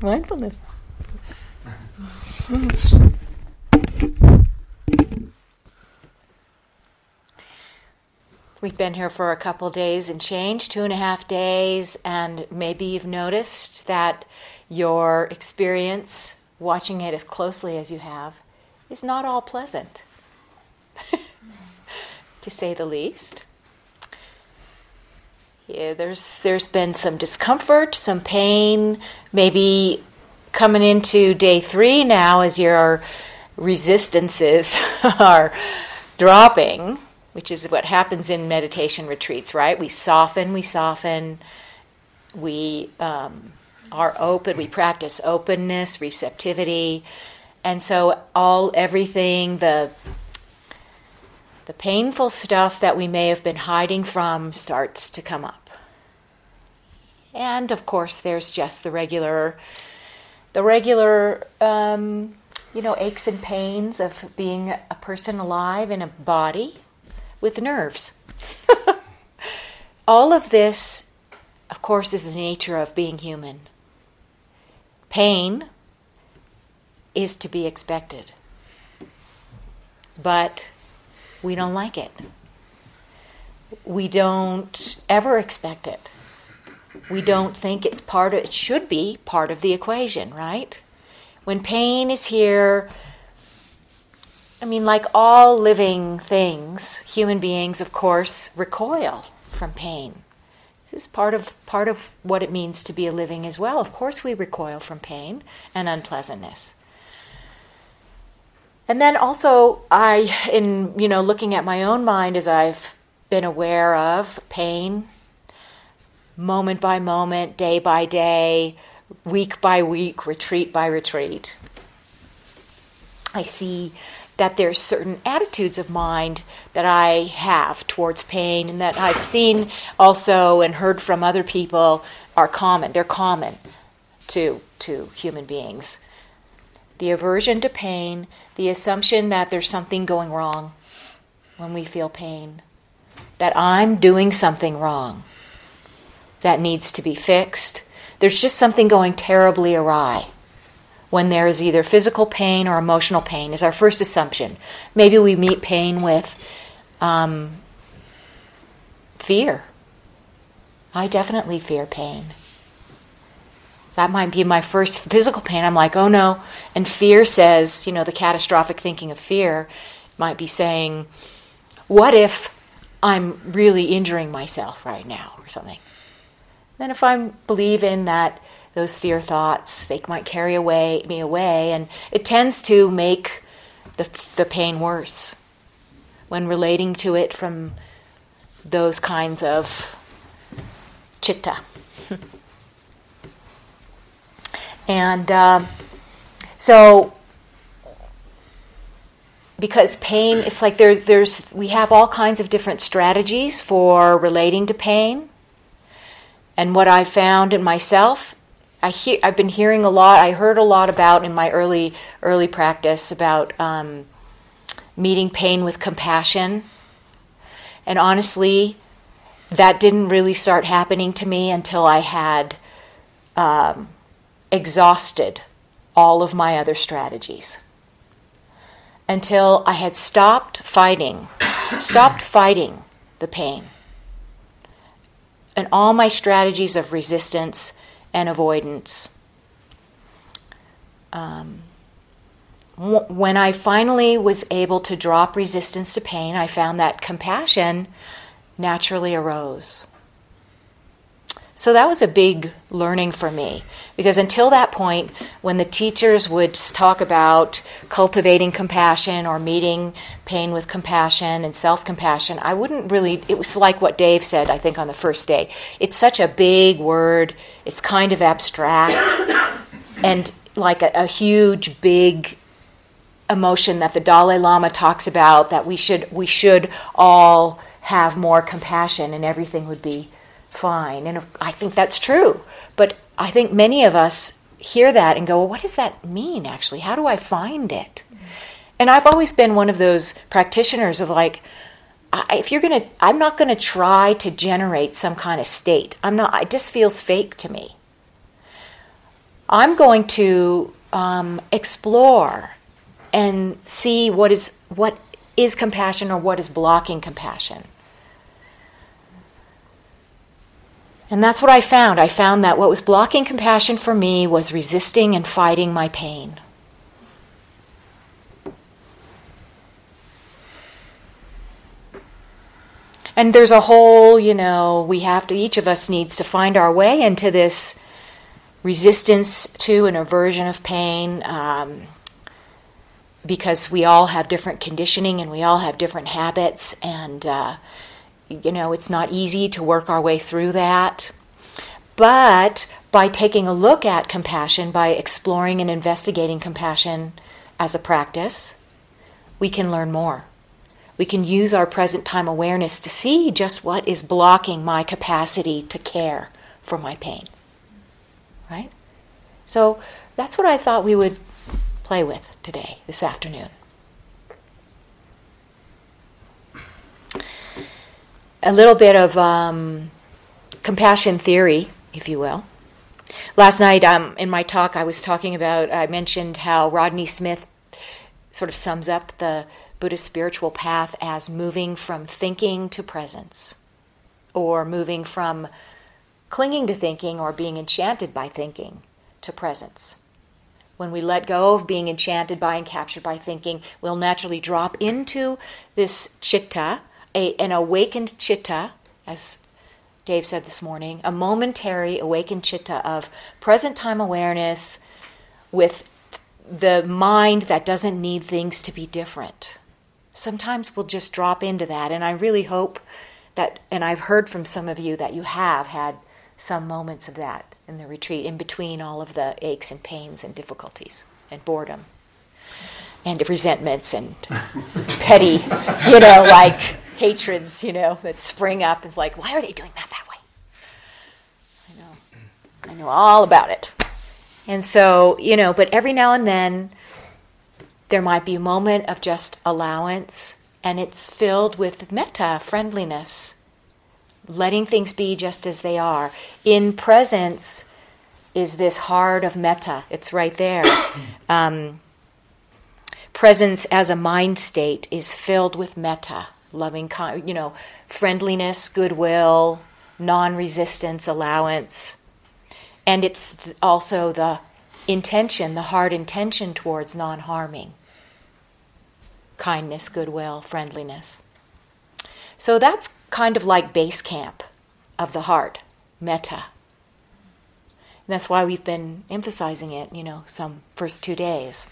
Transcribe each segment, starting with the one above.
Mindfulness. We've been here for a couple days and change, two and a half days, and maybe you've noticed that your experience, watching it as closely as you have, is not all pleasant, to say the least. Yeah, there's there's been some discomfort, some pain, maybe coming into day three now as your resistances are dropping which is what happens in meditation retreats, right? We soften, we soften, we um, are open, we practice openness, receptivity, and so all everything the the painful stuff that we may have been hiding from starts to come up. And of course, there's just the regular, the regular, um, you know, aches and pains of being a person alive in a body with nerves. All of this, of course, is the nature of being human. Pain is to be expected, but we don't like it. We don't ever expect it. We don't think it's part of it should be part of the equation, right? When pain is here, I mean, like all living things, human beings, of course, recoil from pain. This is part of part of what it means to be a living as well. Of course, we recoil from pain and unpleasantness. And then also, I, in you know, looking at my own mind as I've been aware of pain, moment by moment, day by day, week by week, retreat by retreat. I see that there's certain attitudes of mind that I have towards pain and that I've seen also and heard from other people are common. They're common to to human beings. The aversion to pain, the assumption that there's something going wrong when we feel pain, that I'm doing something wrong that needs to be fixed. There's just something going terribly awry when there is either physical pain or emotional pain, is our first assumption. Maybe we meet pain with um, fear. I definitely fear pain. That might be my first physical pain. I'm like, oh no. And fear says, you know, the catastrophic thinking of fear might be saying, what if I'm really injuring myself right now or something? Then if I believe in that those fear thoughts. They might carry away me away, and it tends to make the, the pain worse when relating to it from those kinds of chitta. and uh, so, because pain, it's like there's, there's, we have all kinds of different strategies for relating to pain. And what I found in myself I hear, I've been hearing a lot. I heard a lot about in my early early practice about um, meeting pain with compassion, and honestly, that didn't really start happening to me until I had um, exhausted all of my other strategies. Until I had stopped fighting, stopped fighting the pain, and all my strategies of resistance and avoidance. Um, when I finally was able to drop resistance to pain, I found that compassion naturally arose. So that was a big learning for me because until that point, when the teachers would talk about cultivating compassion or meeting pain with compassion and self compassion, I wouldn't really, it was like what Dave said, I think, on the first day. It's such a big word, it's kind of abstract, and like a, a huge, big emotion that the Dalai Lama talks about that we should we should all have more compassion and everything would be fine. And I think that's true. But I think many of us hear that and go, well, what does that mean actually? How do I find it? And I've always been one of those practitioners of like, if you're going to, I'm not going to try to generate some kind of state. I'm not, it just feels fake to me. I'm going to um, explore and see what is what is compassion or what is blocking compassion. And that's what I found. I found that what was blocking compassion for me was resisting and fighting my pain. And there's a whole, you know, we have to, each of us needs to find our way into this resistance to an aversion of pain. Um, because we all have different conditioning and we all have different habits, and uh, you know, it's not easy to work our way through that. But by taking a look at compassion, by exploring and investigating compassion as a practice, we can learn more. We can use our present time awareness to see just what is blocking my capacity to care for my pain. Right? So that's what I thought we would play with today, this afternoon. A little bit of um, compassion theory, if you will. Last night um, in my talk, I was talking about, I mentioned how Rodney Smith sort of sums up the Buddhist spiritual path as moving from thinking to presence, or moving from clinging to thinking or being enchanted by thinking to presence. When we let go of being enchanted by and captured by thinking, we'll naturally drop into this chitta, a, an awakened chitta, as Dave said this morning, a momentary awakened chitta of present time awareness with the mind that doesn't need things to be different sometimes we'll just drop into that. And I really hope that, and I've heard from some of you that you have had some moments of that in the retreat, in between all of the aches and pains and difficulties and boredom and resentments and petty, you know, like hatreds, you know, that spring up. It's like, why are they doing that that way? I know. I know all about it. And so, you know, but every now and then there might be a moment of just allowance, and it's filled with metta, friendliness, letting things be just as they are. In presence is this heart of metta, it's right there. um, presence as a mind state is filled with metta, loving, kind you know, friendliness, goodwill, non resistance, allowance. And it's also the intention, the heart intention towards non harming kindness, goodwill, friendliness. So that's kind of like base camp of the heart, metta. And that's why we've been emphasizing it, you know, some first two days.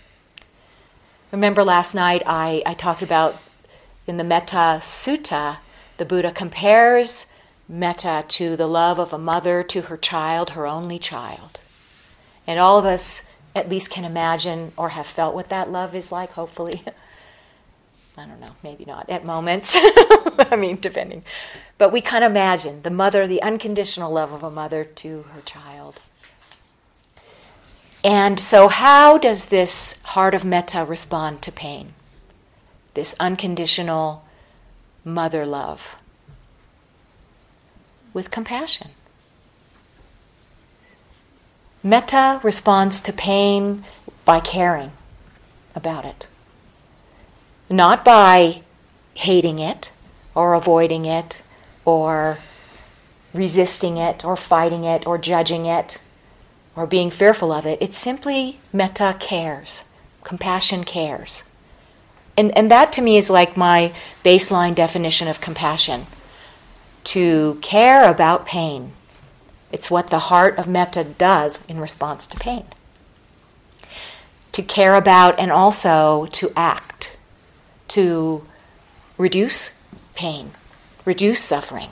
Remember last night I, I talked about in the Metta Sutta, the Buddha compares metta to the love of a mother to her child, her only child. And all of us at least can imagine or have felt what that love is like, hopefully. I don't know, maybe not at moments. I mean, depending. But we can imagine the mother, the unconditional love of a mother to her child. And so, how does this heart of metta respond to pain? This unconditional mother love? With compassion. Metta responds to pain by caring about it not by hating it or avoiding it or resisting it or fighting it or judging it or being fearful of it. It's simply metta cares, compassion cares. And, and that to me is like my baseline definition of compassion to care about pain. It's what the heart of metta does in response to pain. To care about and also to act to reduce pain, reduce suffering.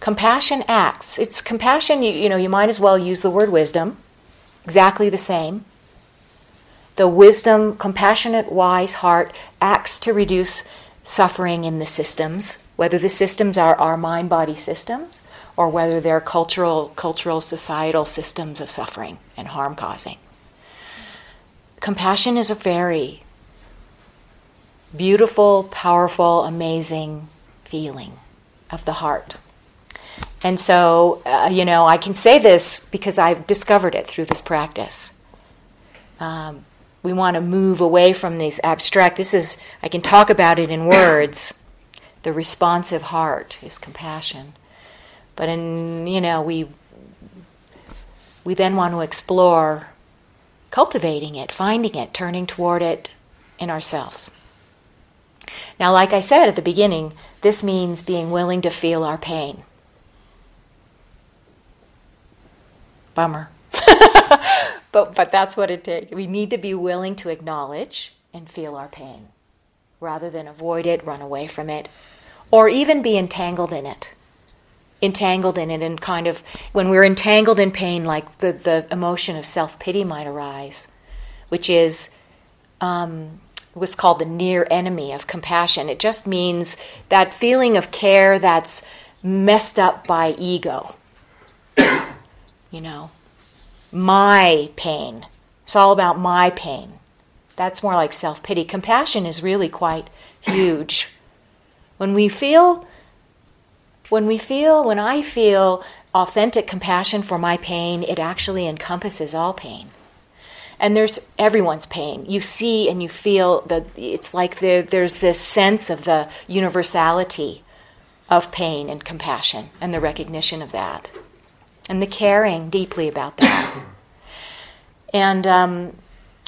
Compassion acts. It's compassion, you, you know, you might as well use the word wisdom, exactly the same. The wisdom, compassionate, wise heart acts to reduce suffering in the systems, whether the systems are our mind body systems or whether they're cultural, cultural, societal systems of suffering and harm causing. Compassion is a very beautiful, powerful, amazing feeling of the heart. And so, uh, you know, I can say this because I've discovered it through this practice. um, we want to move away from these abstract. This is, I can talk about it in words. The responsive heart is compassion. But in, you know, we, we then want to explore cultivating it, finding it, turning toward it in ourselves. Now, like I said at the beginning, this means being willing to feel our pain. Bummer. but, but that's what it takes. We need to be willing to acknowledge and feel our pain rather than avoid it, run away from it, or even be entangled in it. Entangled in it, and kind of when we're entangled in pain, like the, the emotion of self pity might arise, which is um, what's called the near enemy of compassion. It just means that feeling of care that's messed up by ego. you know, my pain. It's all about my pain. That's more like self pity. Compassion is really quite huge. When we feel, when we feel, when I feel authentic compassion for my pain, it actually encompasses all pain. And there's everyone's pain. You see and you feel that it's like there, there's this sense of the universality of pain and compassion and the recognition of that and the caring deeply about that. and um,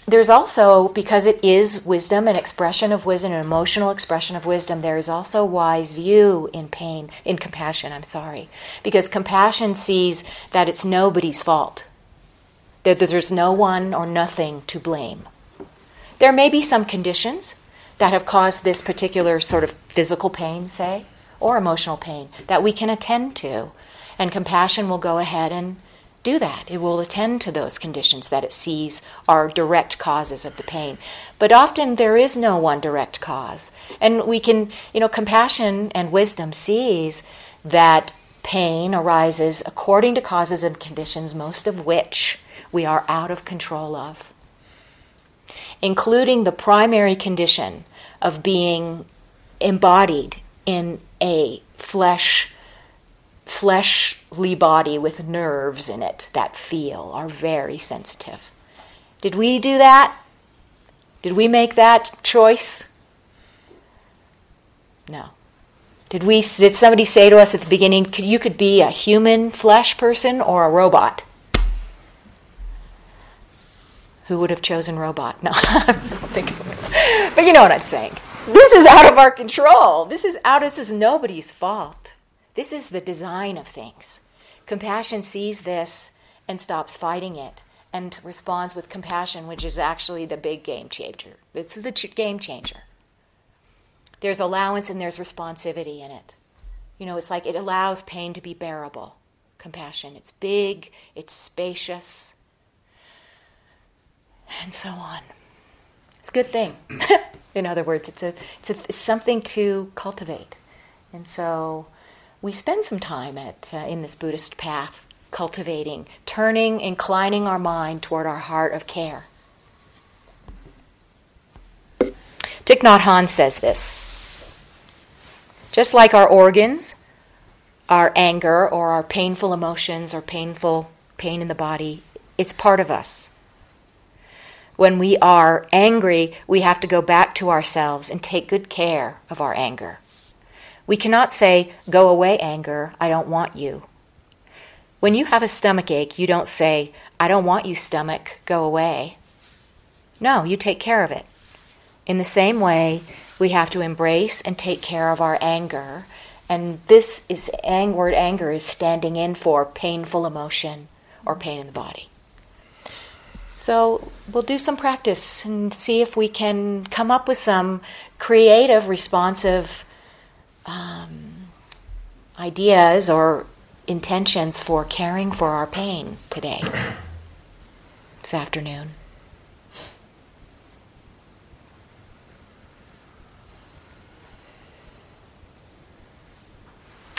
there's also, because it is wisdom, an expression of wisdom, an emotional expression of wisdom, there is also wise view in pain, in compassion, I'm sorry. Because compassion sees that it's nobody's fault, that there's no one or nothing to blame. There may be some conditions that have caused this particular sort of physical pain, say, or emotional pain that we can attend to and compassion will go ahead and do that. It will attend to those conditions that it sees are direct causes of the pain. But often there is no one direct cause. And we can, you know, compassion and wisdom sees that pain arises according to causes and conditions, most of which we are out of control of, including the primary condition of being embodied in a flesh fleshly body with nerves in it that feel, are very sensitive. Did we do that? Did we make that choice? No. Did we did somebody say to us at the beginning you could be a human flesh person or a robot? Who would have chosen robot? No, I don't think. But you know what I'm saying. This is out of our control. This is out. This is nobody's fault. This is the design of things. Compassion sees this and stops fighting it and responds with compassion, which is actually the big game changer. It's the ch- game changer. There's allowance and there's responsivity in it. You know, it's like it allows pain to be bearable. Compassion. It's big, it's spacious, and so on. It's a good thing. in other words, it's, a, it's, a, it's something to cultivate. And so we spend some time at, uh, in this Buddhist path cultivating, turning, inclining our mind toward our heart of care. Thich Nhat Hanh says this. Just like our organs, our anger or our painful emotions or painful pain in the body, it's part of us. When we are angry, we have to go back to ourselves and take good care of our anger. We cannot say, Go away, anger, I don't want you. When you have a stomach ache, you don't say, I don't want you, stomach, go away. No, you take care of it. In the same way, we have to embrace and take care of our anger. And this is ang- word anger is standing in for painful emotion or pain in the body. So we'll do some practice and see if we can come up with some creative, responsive um, ideas or intentions for caring for our pain today, this afternoon.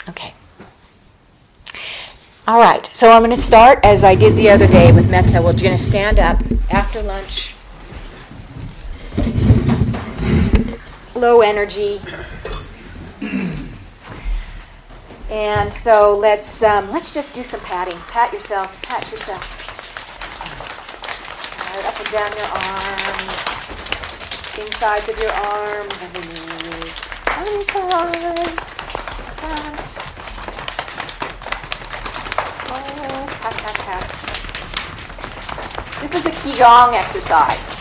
Okay. All right, so I'm going to start as I did the other day with metta. We're going to stand up after lunch. Low energy, and so let's um, let's just do some patting. Pat yourself. Pat yourself. Right up and down your arms, insides of your arms, underneath, sides. Pat. Oh, pat, pat, pat. This is a Qigong exercise.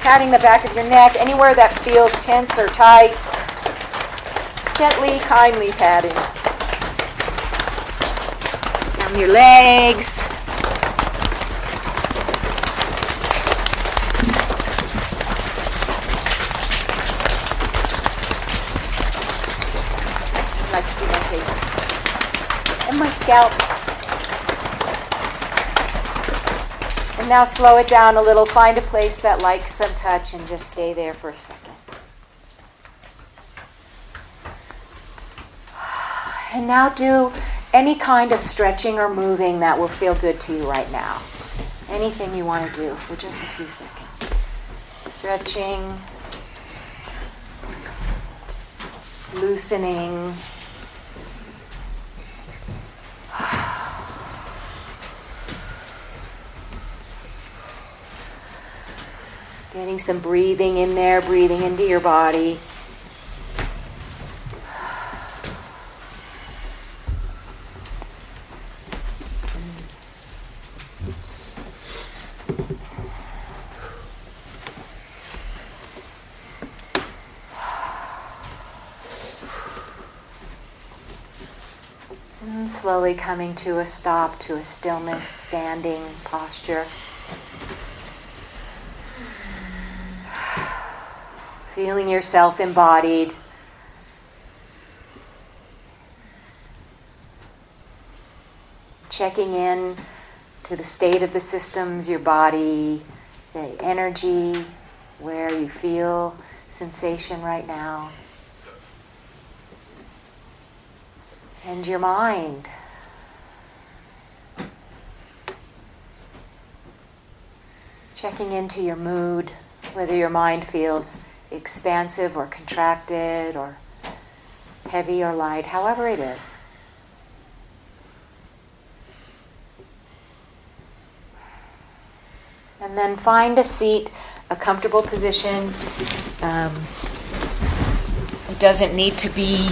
Patting the back of your neck, anywhere that feels tense or tight. Gently, kindly patting. Down your legs. like to do my face. And my scalp. And now slow it down a little. Find a place that likes some touch and just stay there for a second. And now do any kind of stretching or moving that will feel good to you right now. Anything you want to do for just a few seconds. Stretching, loosening. Getting some breathing in there, breathing into your body. And slowly coming to a stop, to a stillness, standing posture. Feeling yourself embodied. Checking in to the state of the systems, your body, the energy, where you feel sensation right now. And your mind. Checking into your mood, whether your mind feels expansive or contracted or heavy or light, however it is. And then find a seat, a comfortable position. Um, it doesn't need to be,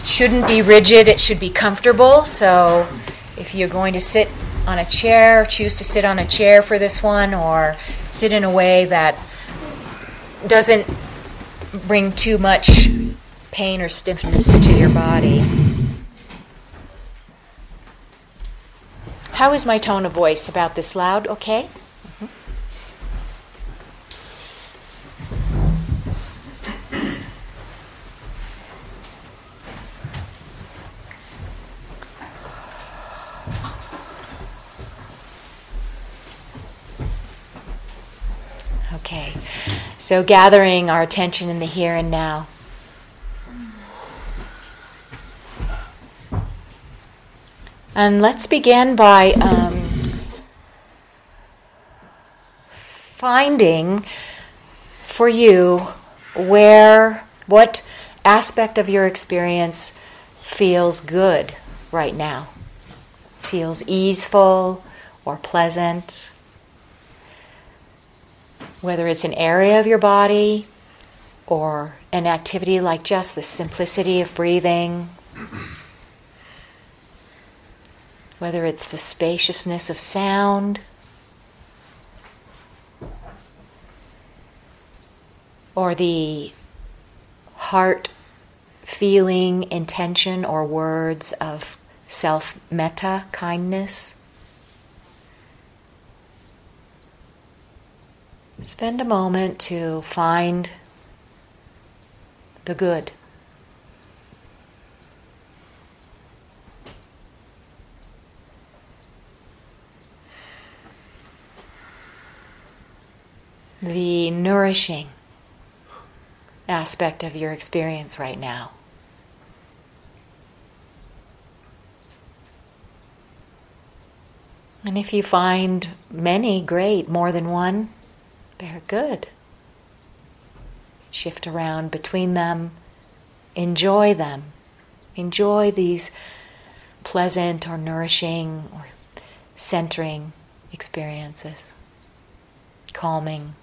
it shouldn't be rigid, it should be comfortable. So if you're going to sit on a chair, choose to sit on a chair for this one, or sit in a way that doesn't bring too much pain or stiffness to your body. How is my tone of voice about this loud? Okay? So gathering our attention in the here and now. And let's begin by um, finding for you where, what aspect of your experience feels good right now, feels easeful or pleasant. Whether it's an area of your body or an activity like just the simplicity of breathing whether it's the spaciousness of sound or the heart feeling, intention, or words of self metta, kindness. Spend a moment to find the good. the nourishing aspect of your experience right now. And if you find many, great, more than one, very good. Shift around between them, enjoy them, enjoy these pleasant or nourishing or centering experiences, calming.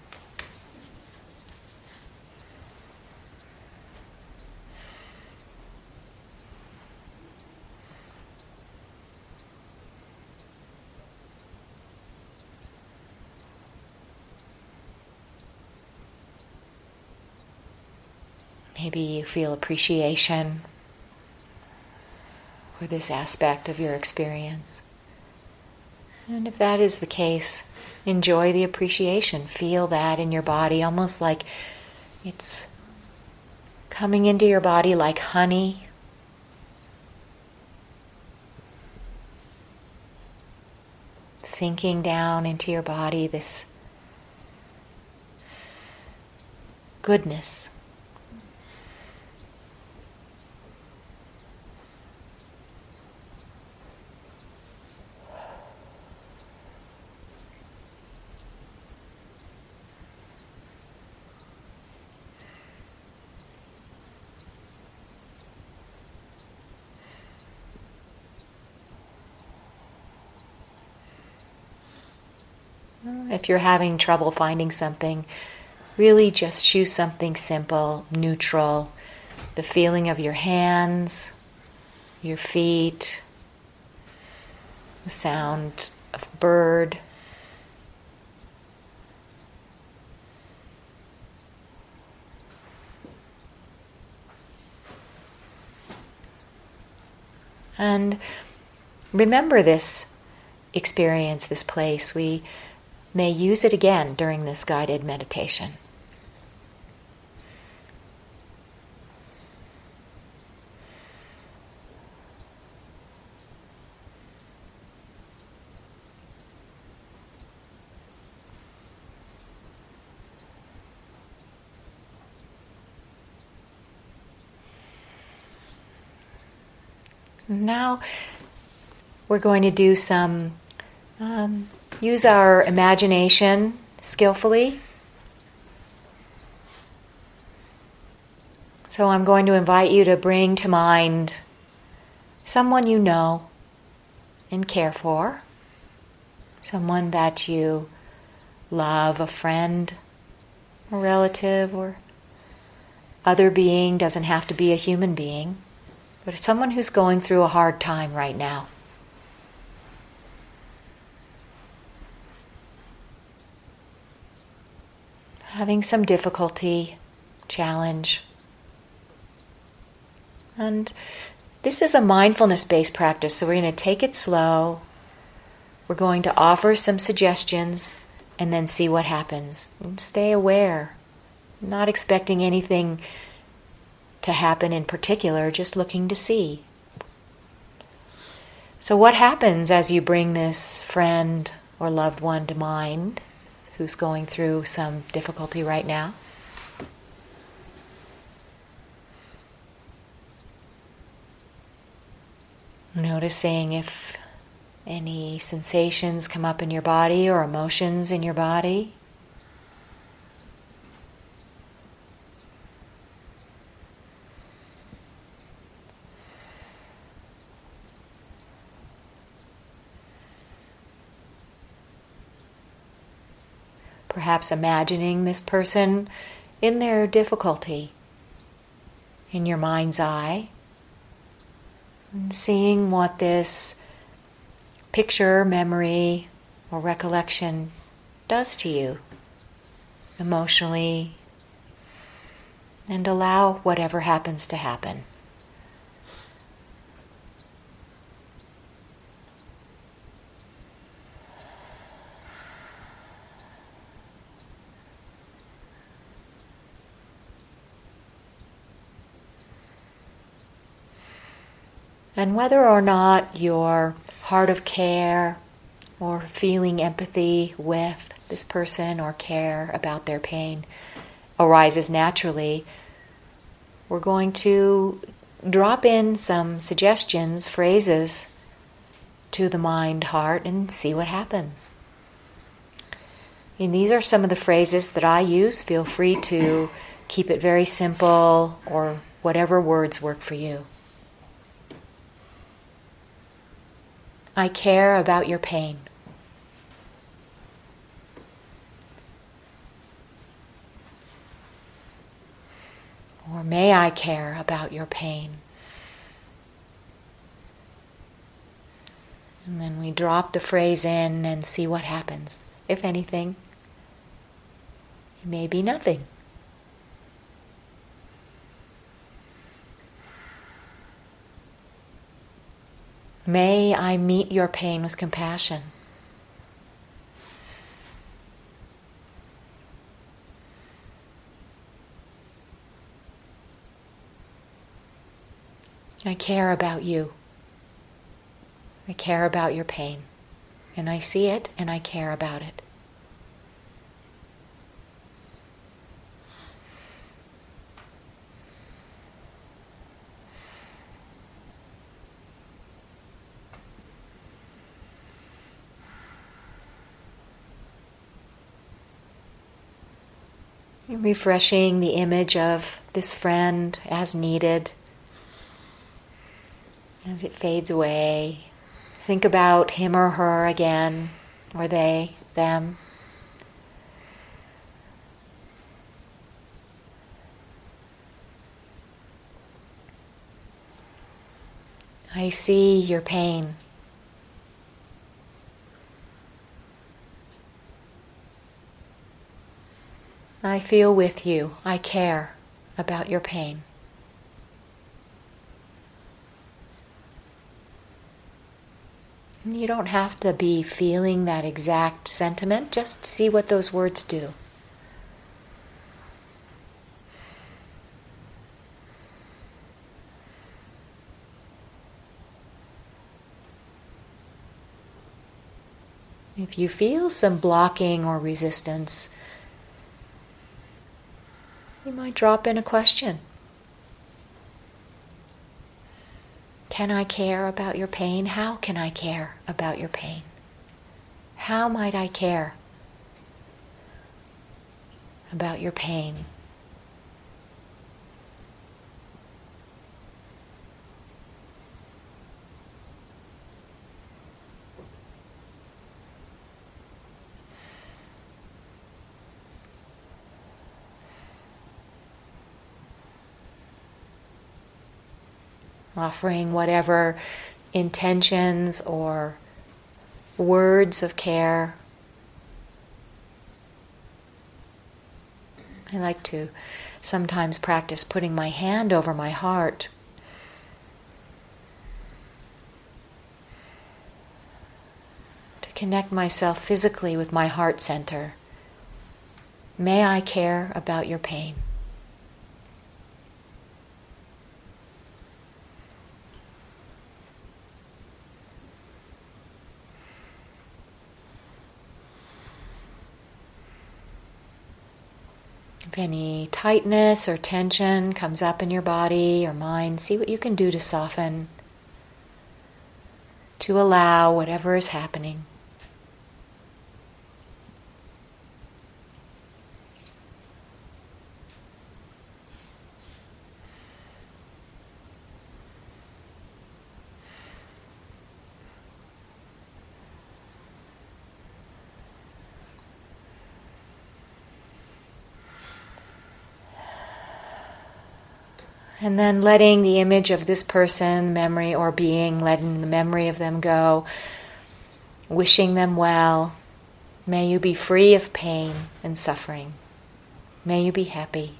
Maybe you feel appreciation for this aspect of your experience. And if that is the case, enjoy the appreciation. Feel that in your body, almost like it's coming into your body like honey. Sinking down into your body, this goodness. You're having trouble finding something, really just choose something simple, neutral. The feeling of your hands, your feet, the sound of bird. And remember this experience, this place. We may use it again during this guided meditation. Now we're going to do some um, use our imagination skillfully. So I'm going to invite you to bring to mind someone you know and care for, someone that you love, a friend, a relative, or other being, doesn't have to be a human being, but someone who's going through a hard time right now. Having some difficulty, challenge. And this is a mindfulness based practice, so we're going to take it slow. We're going to offer some suggestions and then see what happens. Stay aware, not expecting anything to happen in particular, just looking to see. So, what happens as you bring this friend or loved one to mind? Who's going through some difficulty right now. Noticing if any sensations come up in your body or emotions in your body. Perhaps imagining this person in their difficulty in your mind's eye, and seeing what this picture, memory, or recollection does to you emotionally, and allow whatever happens to happen. And whether or not your heart of care or feeling empathy with this person or care about their pain arises naturally, we're going to drop in some suggestions, phrases to the mind heart and see what happens. And these are some of the phrases that I use. Feel free to keep it very simple or whatever words work for you. I care about your pain. Or may I care about your pain. And then we drop the phrase in and see what happens. If anything, it may be nothing. May I meet your pain with compassion. I care about you. I care about your pain. And I see it and I care about it. Refreshing the image of this friend as needed as it fades away. Think about him or her again, or they, them. I see your pain. I feel with you. I care about your pain. You don't have to be feeling that exact sentiment, just see what those words do. If you feel some blocking or resistance, you might drop in a question. Can I care about your pain? How can I care about your pain? How might I care about your pain? Offering whatever intentions or words of care. I like to sometimes practice putting my hand over my heart. To connect myself physically with my heart center. May I care about your pain. If any tightness or tension comes up in your body or mind, see what you can do to soften, to allow whatever is happening. And then letting the image of this person, memory or being, letting the memory of them go, wishing them well. May you be free of pain and suffering. May you be happy.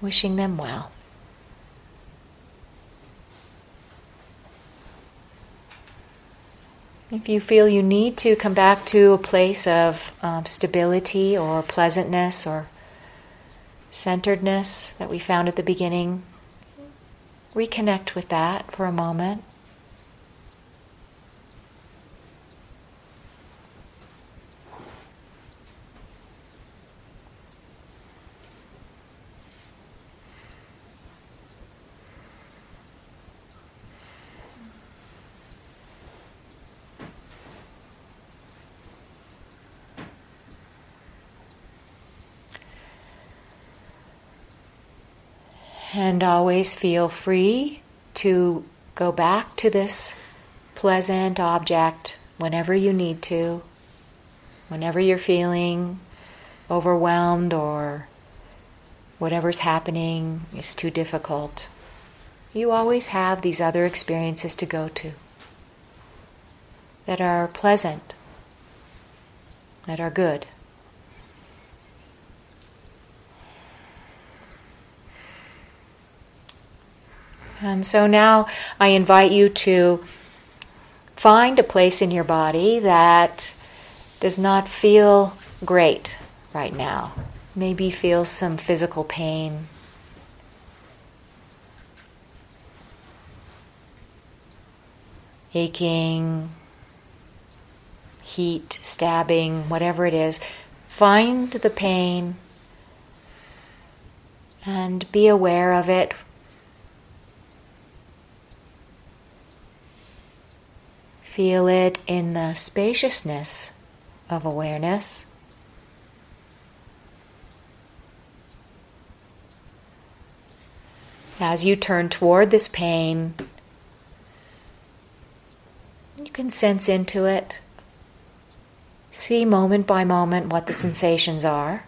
Wishing them well. If you feel you need to come back to a place of um, stability or pleasantness or centeredness that we found at the beginning, reconnect with that for a moment. And always feel free to go back to this pleasant object whenever you need to, whenever you're feeling overwhelmed or whatever's happening is too difficult, you always have these other experiences to go to that are pleasant, that are good. And so now I invite you to find a place in your body that does not feel great right now. Maybe feel some physical pain. Aching, heat, stabbing, whatever it is. Find the pain and be aware of it Feel it in the spaciousness of awareness. As you turn toward this pain, you can sense into it. See moment by moment what the sensations are.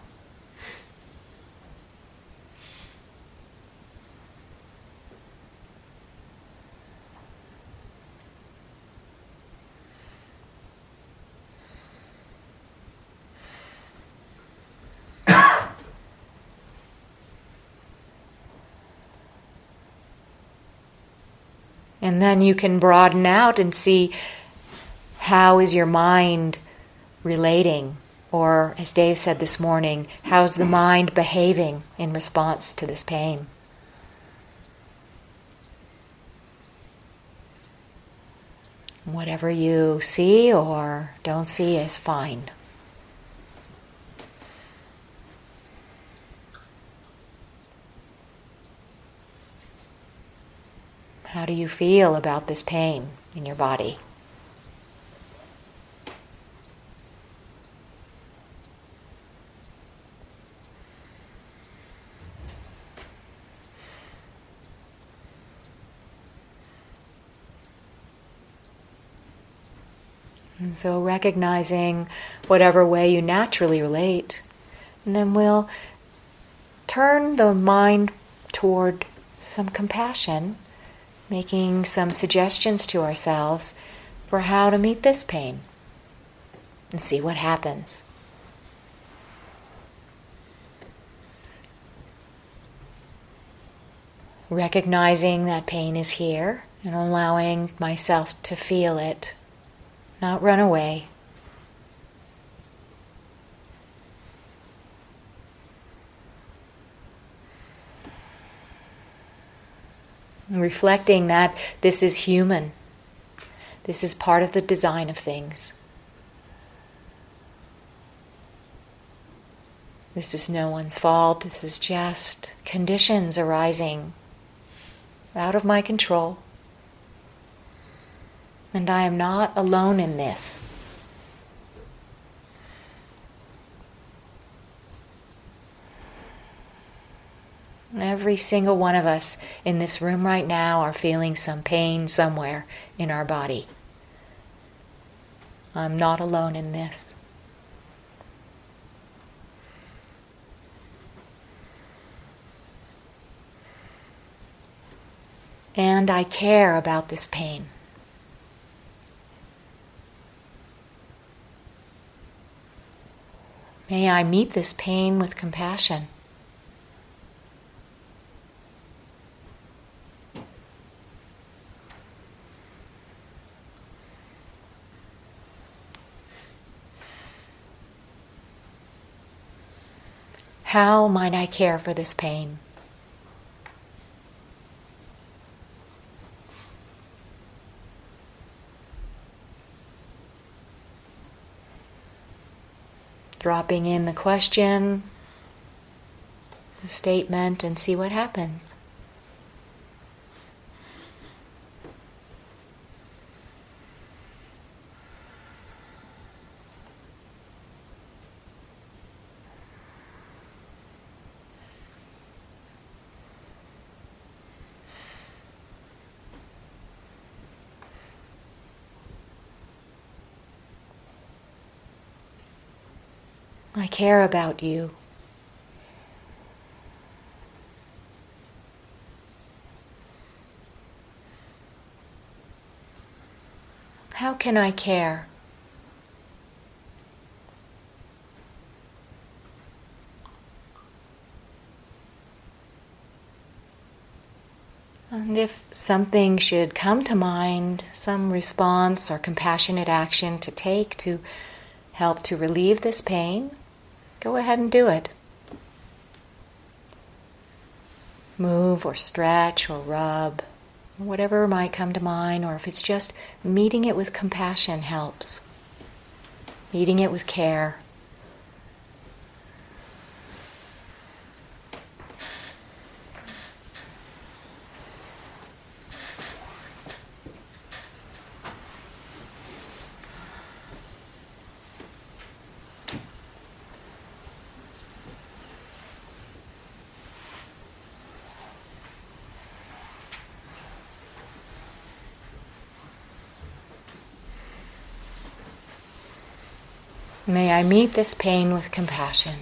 And then you can broaden out and see how is your mind relating? Or, as Dave said this morning, how's the mind behaving in response to this pain? Whatever you see or don't see is fine. How do you feel about this pain in your body? And so recognizing whatever way you naturally relate, and then we'll turn the mind toward some compassion making some suggestions to ourselves for how to meet this pain and see what happens. Recognizing that pain is here and allowing myself to feel it, not run away. Reflecting that this is human. This is part of the design of things. This is no one's fault. This is just conditions arising out of my control. And I am not alone in this. Every single one of us in this room right now are feeling some pain somewhere in our body. I'm not alone in this. And I care about this pain. May I meet this pain with compassion. How might I care for this pain? Dropping in the question, the statement, and see what happens. care about you. How can I care? And if something should come to mind, some response or compassionate action to take to help to relieve this pain, go ahead and do it. Move or stretch or rub, whatever might come to mind, or if it's just meeting it with compassion helps. Meeting it with care. May I meet this pain with compassion.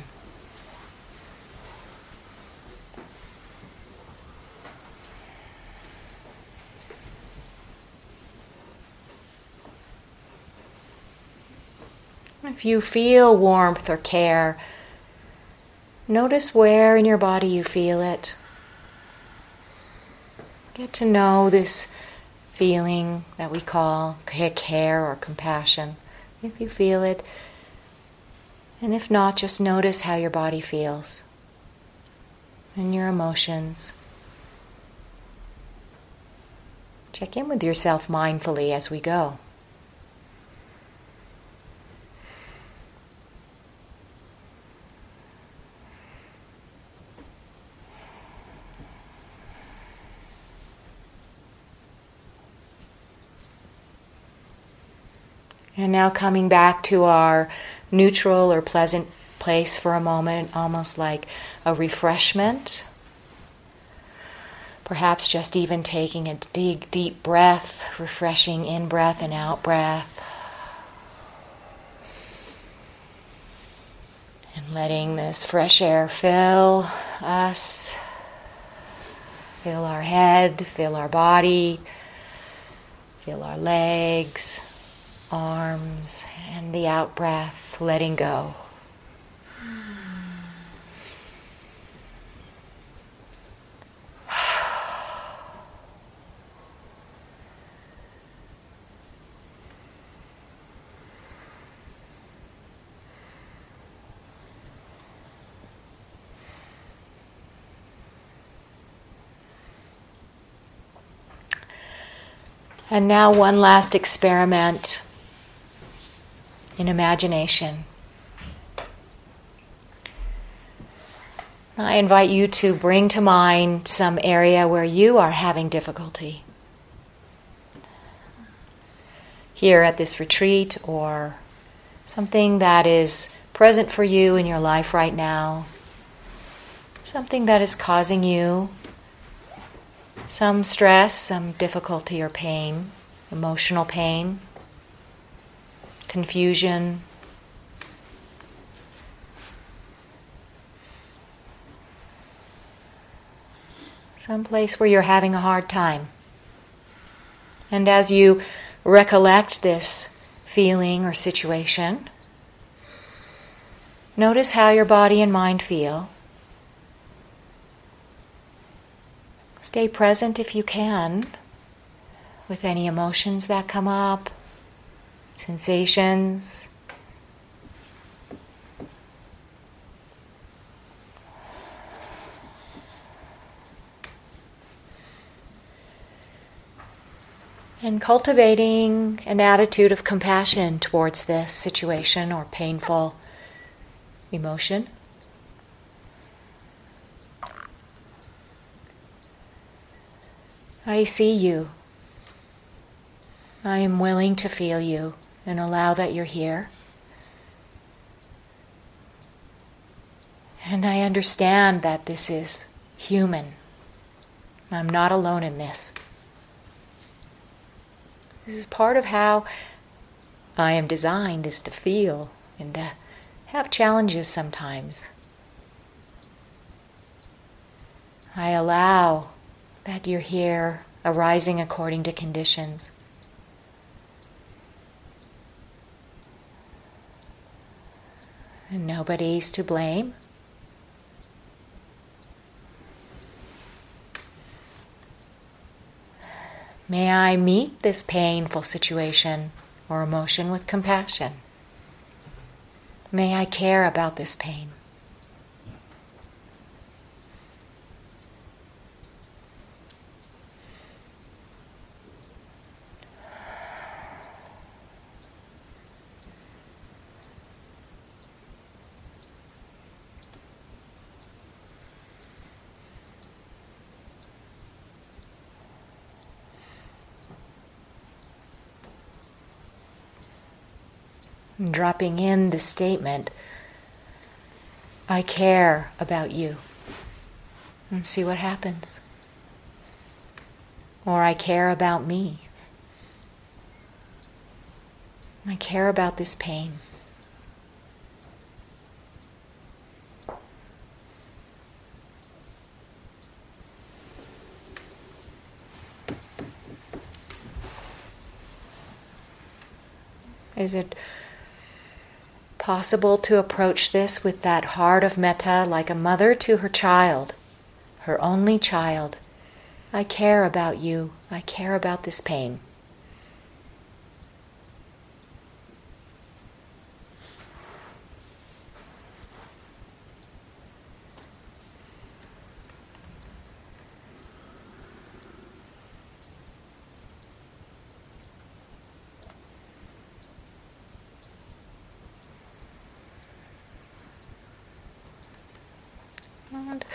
If you feel warmth or care, notice where in your body you feel it. Get to know this feeling that we call care or compassion. If you feel it, and if not, just notice how your body feels and your emotions. Check in with yourself mindfully as we go. And now coming back to our neutral or pleasant place for a moment, almost like a refreshment. Perhaps just even taking a deep, deep breath, refreshing in breath and out breath. And letting this fresh air fill us, fill our head, fill our body, fill our legs, arms, and the out breath letting go. And now, one last experiment in imagination. I invite you to bring to mind some area where you are having difficulty. Here at this retreat, or something that is present for you in your life right now, something that is causing you some stress, some difficulty or pain, emotional pain confusion. Some place where you're having a hard time. And as you recollect this feeling or situation, notice how your body and mind feel. Stay present if you can with any emotions that come up sensations. And cultivating an attitude of compassion towards this situation or painful emotion. I see you. I am willing to feel you and allow that you're here. And I understand that this is human. I'm not alone in this. This is part of how I am designed is to feel and to have challenges sometimes. I allow that you're here arising according to conditions. Nobody's to blame. May I meet this painful situation or emotion with compassion. May I care about this pain. Dropping in the statement, I care about you. And see what happens. Or I care about me. I care about this pain. Is it possible to approach this with that heart of metta like a mother to her child, her only child. I care about you. I care about this pain. And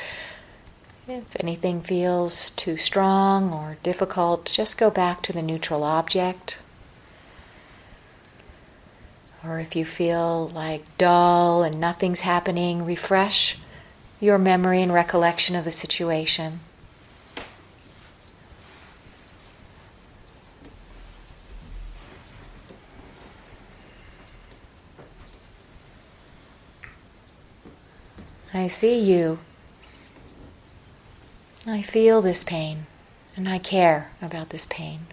if anything feels too strong or difficult, just go back to the neutral object. Or if you feel like dull and nothing's happening, refresh your memory and recollection of the situation. I see you. I feel this pain and I care about this pain.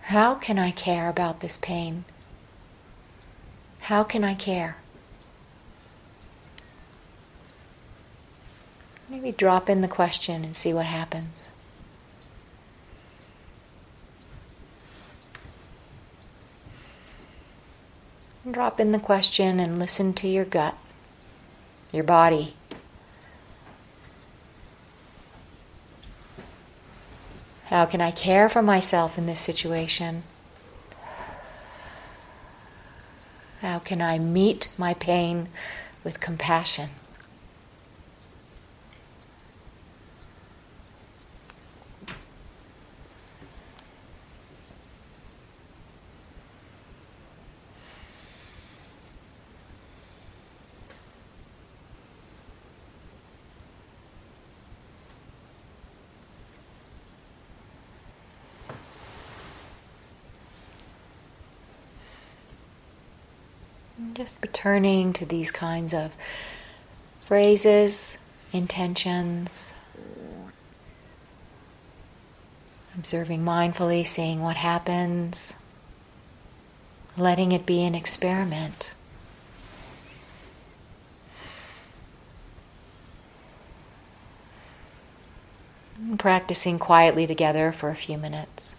How can I care about this pain? How can I care? Maybe drop in the question and see what happens. Drop in the question and listen to your gut, your body. How can I care for myself in this situation? How can I meet my pain with compassion? Just returning to these kinds of phrases, intentions, observing mindfully, seeing what happens, letting it be an experiment. Practicing quietly together for a few minutes.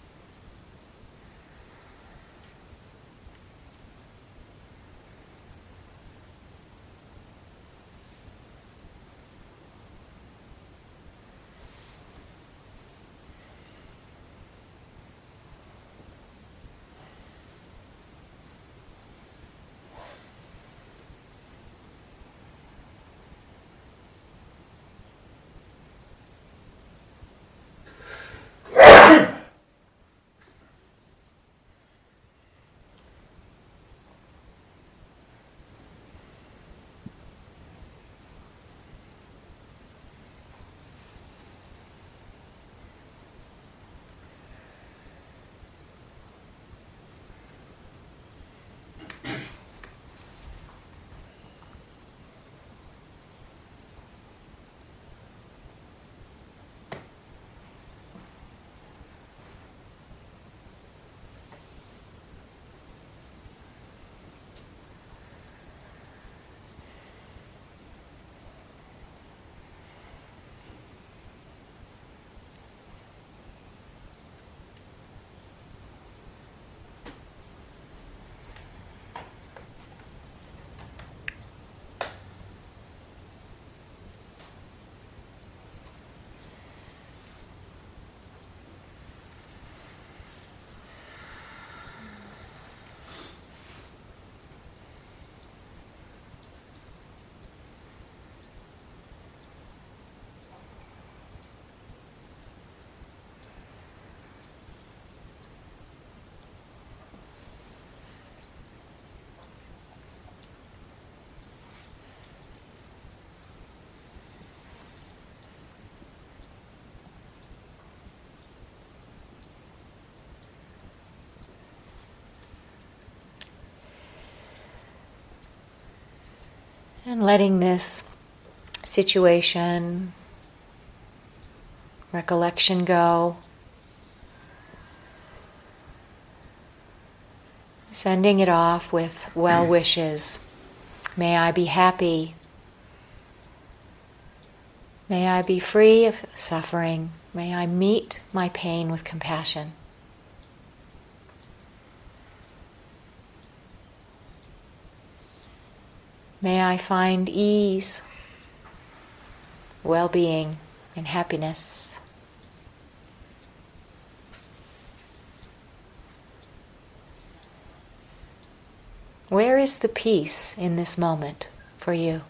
And letting this situation, recollection go. Sending it off with well mm. wishes. May I be happy. May I be free of suffering. May I meet my pain with compassion. May I find ease, well being, and happiness. Where is the peace in this moment for you?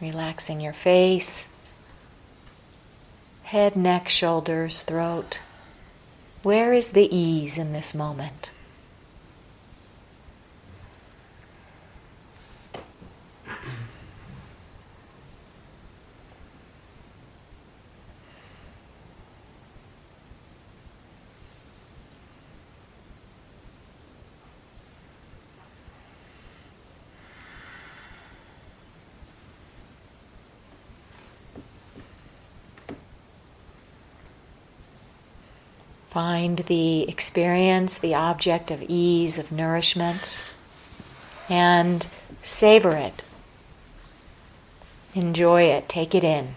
Relaxing your face, head, neck, shoulders, throat. Where is the ease in this moment? Find the experience, the object of ease, of nourishment, and savor it. Enjoy it, take it in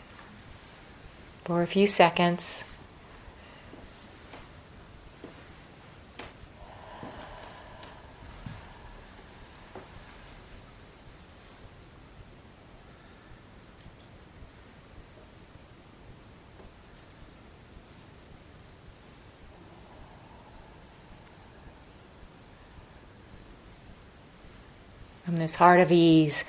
for a few seconds. From this heart of ease,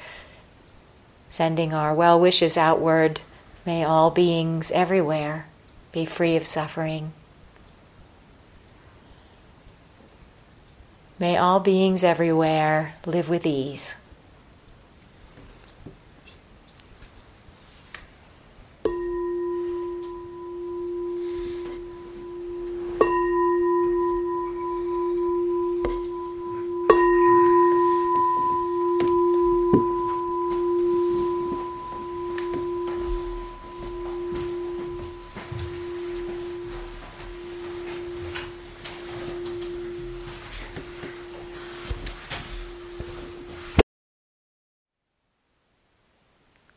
sending our well wishes outward, may all beings everywhere be free of suffering. May all beings everywhere live with ease.